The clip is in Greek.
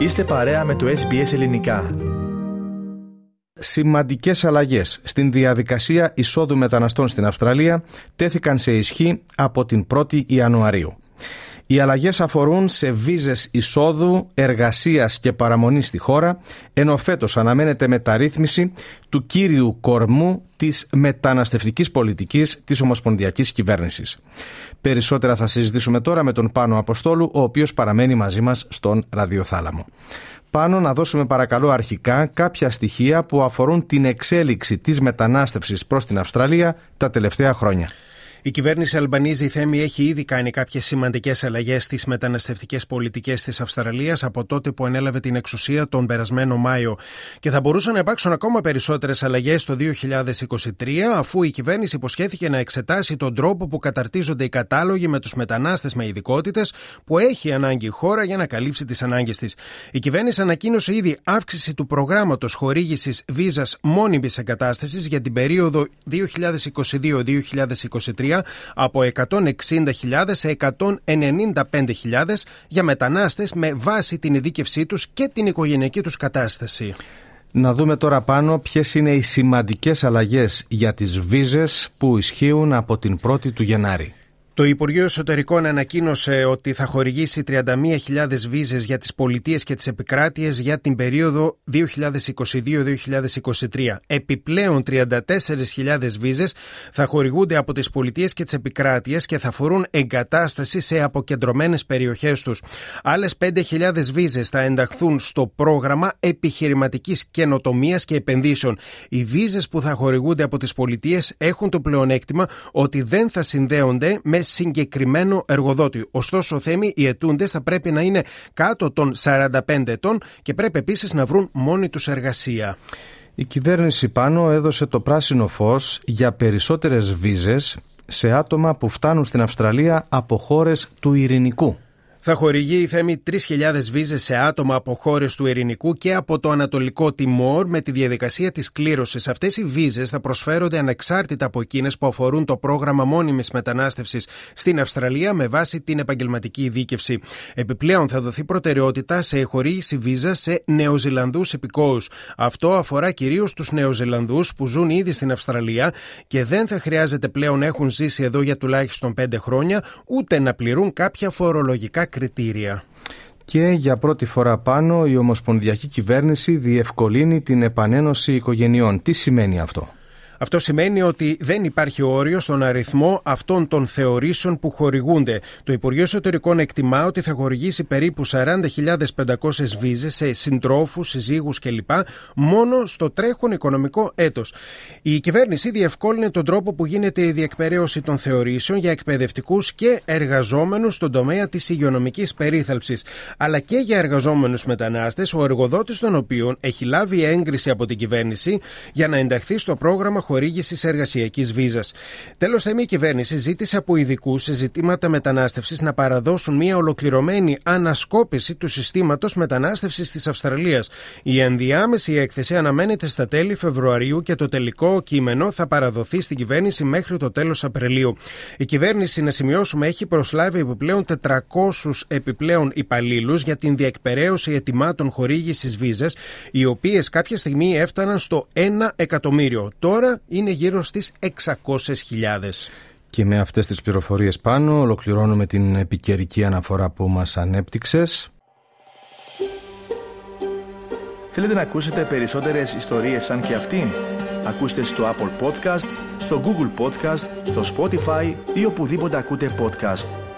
Είστε παρέα με το SBS Ελληνικά. Σημαντικές αλλαγές στην διαδικασία εισόδου μεταναστών στην Αυστραλία τέθηκαν σε ισχύ από την 1η Ιανουαρίου. Οι αλλαγές αφορούν σε βίζες εισόδου, εργασίας και παραμονή στη χώρα, ενώ φέτος αναμένεται μεταρρύθμιση του κύριου κορμού της μεταναστευτικής πολιτικής της Ομοσπονδιακής Κυβέρνησης. Περισσότερα θα συζητήσουμε τώρα με τον Πάνο Αποστόλου, ο οποίος παραμένει μαζί μας στον Ραδιοθάλαμο. Πάνω να δώσουμε παρακαλώ αρχικά κάποια στοιχεία που αφορούν την εξέλιξη της μετανάστευσης προς την Αυστραλία τα τελευταία χρόνια. Η κυβέρνηση Αλμπανίζη Θέμη έχει ήδη κάνει κάποιες σημαντικές αλλαγές στις μεταναστευτικές πολιτικές της Αυστραλίας από τότε που ανέλαβε την εξουσία τον περασμένο Μάιο. Και θα μπορούσαν να υπάρξουν ακόμα περισσότερες αλλαγές το 2023, αφού η κυβέρνηση υποσχέθηκε να εξετάσει τον τρόπο που καταρτίζονται οι κατάλογοι με τους μετανάστες με ειδικότητες που έχει ανάγκη η χώρα για να καλύψει τις ανάγκες της. Η κυβέρνηση ανακοίνωσε ήδη αύξηση του προγράμματος χορήγησης βίζας μόνιμης εγκατάστασης για την περίοδο 2022-2023 από 160.000 σε 195.000 για μετανάστες με βάση την ειδίκευσή τους και την οικογενειακή τους κατάσταση. Να δούμε τώρα πάνω ποιες είναι οι σημαντικές αλλαγές για τις βίζες που ισχύουν από την 1η του Γενάρη. Το Υπουργείο Εσωτερικών ανακοίνωσε ότι θα χορηγήσει 31.000 βίζες για τις πολιτείες και τις επικράτειες για την περίοδο 2022-2023. Επιπλέον 34.000 βίζες θα χορηγούνται από τις πολιτείες και τις επικράτειες και θα αφορούν εγκατάσταση σε αποκεντρωμένες περιοχές τους. Άλλες 5.000 βίζες θα ενταχθούν στο πρόγραμμα επιχειρηματικής καινοτομίας και επενδύσεων. Οι βίζες που θα χορηγούνται από τις πολιτείες έχουν το πλεονέκτημα ότι δεν θα συνδέονται με συγκεκριμένο εργοδότη. Ωστόσο, θέμη, οι ετούντες θα πρέπει να είναι κάτω των 45 ετών και πρέπει επίσης να βρουν μόνοι τους εργασία. Η κυβέρνηση πάνω έδωσε το πράσινο φως για περισσότερες βίζες σε άτομα που φτάνουν στην Αυστραλία από χώρες του ειρηνικού. Θα χορηγεί η Θέμη 3.000 βίζες σε άτομα από χώρες του Ειρηνικού και από το Ανατολικό Τιμόρ με τη διαδικασία της κλήρωσης. Αυτές οι βίζες θα προσφέρονται ανεξάρτητα από εκείνες που αφορούν το πρόγραμμα μόνιμης μετανάστευσης στην Αυστραλία με βάση την επαγγελματική δίκευση. Επιπλέον θα δοθεί προτεραιότητα σε χορήγηση βίζας σε Νεοζηλανδούς υπηκόους. Αυτό αφορά κυρίως τους Νεοζηλανδούς που ζουν ήδη στην Αυστραλία και δεν θα χρειάζεται πλέον να έχουν ζήσει εδώ για τουλάχιστον 5 χρόνια ούτε να πληρούν κάποια φορολογικά κριτήρια. Και για πρώτη φορά πάνω η Ομοσπονδιακή Κυβέρνηση διευκολύνει την επανένωση οικογενειών. Τι σημαίνει αυτό; Αυτό σημαίνει ότι δεν υπάρχει όριο στον αριθμό αυτών των θεωρήσεων που χορηγούνται. Το Υπουργείο Εσωτερικών εκτιμά ότι θα χορηγήσει περίπου 40.500 βίζες σε συντρόφους, συζύγους κλπ. μόνο στο τρέχον οικονομικό έτος. Η κυβέρνηση διευκόλυνε τον τρόπο που γίνεται η διεκπαιρέωση των θεωρήσεων για εκπαιδευτικούς και εργαζόμενους στον τομέα της υγειονομικής περίθαλψης, αλλά και για εργαζόμενους μετανάστες, ο εργοδότης των οποίων έχει λάβει έγκριση από την κυβέρνηση για να ενταχθεί στο πρόγραμμα χορήγησης εργασιακής βίζας. Τέλος, θέμη η κυβέρνηση ζήτησε από ειδικούς σε ζητήματα μετανάστευσης να παραδώσουν μια ολοκληρωμένη ανασκόπηση του συστήματος μετανάστευσης της Αυστραλίας. Η ενδιάμεση έκθεση αναμένεται στα τέλη Φεβρουαρίου και το τελικό κείμενο θα παραδοθεί στην κυβέρνηση μέχρι το τέλος Απριλίου. Η κυβέρνηση, να σημειώσουμε, έχει προσλάβει επιπλέον 400 επιπλέον υπαλλήλους για την διεκπαιρέωση ετοιμάτων χορήγησης βίζας, οι οποίες κάποια στιγμή έφταναν στο 1 εκατομμύριο. Τώρα είναι γύρω στις 600.000. Και με αυτές τις πληροφορίες πάνω ολοκληρώνουμε την επικαιρική αναφορά που μας ανέπτυξες. Θέλετε να ακούσετε περισσότερες ιστορίες σαν και αυτήν; Ακούστε στο Apple Podcast, στο Google Podcast, στο Spotify ή οπουδήποτε ακούτε podcast.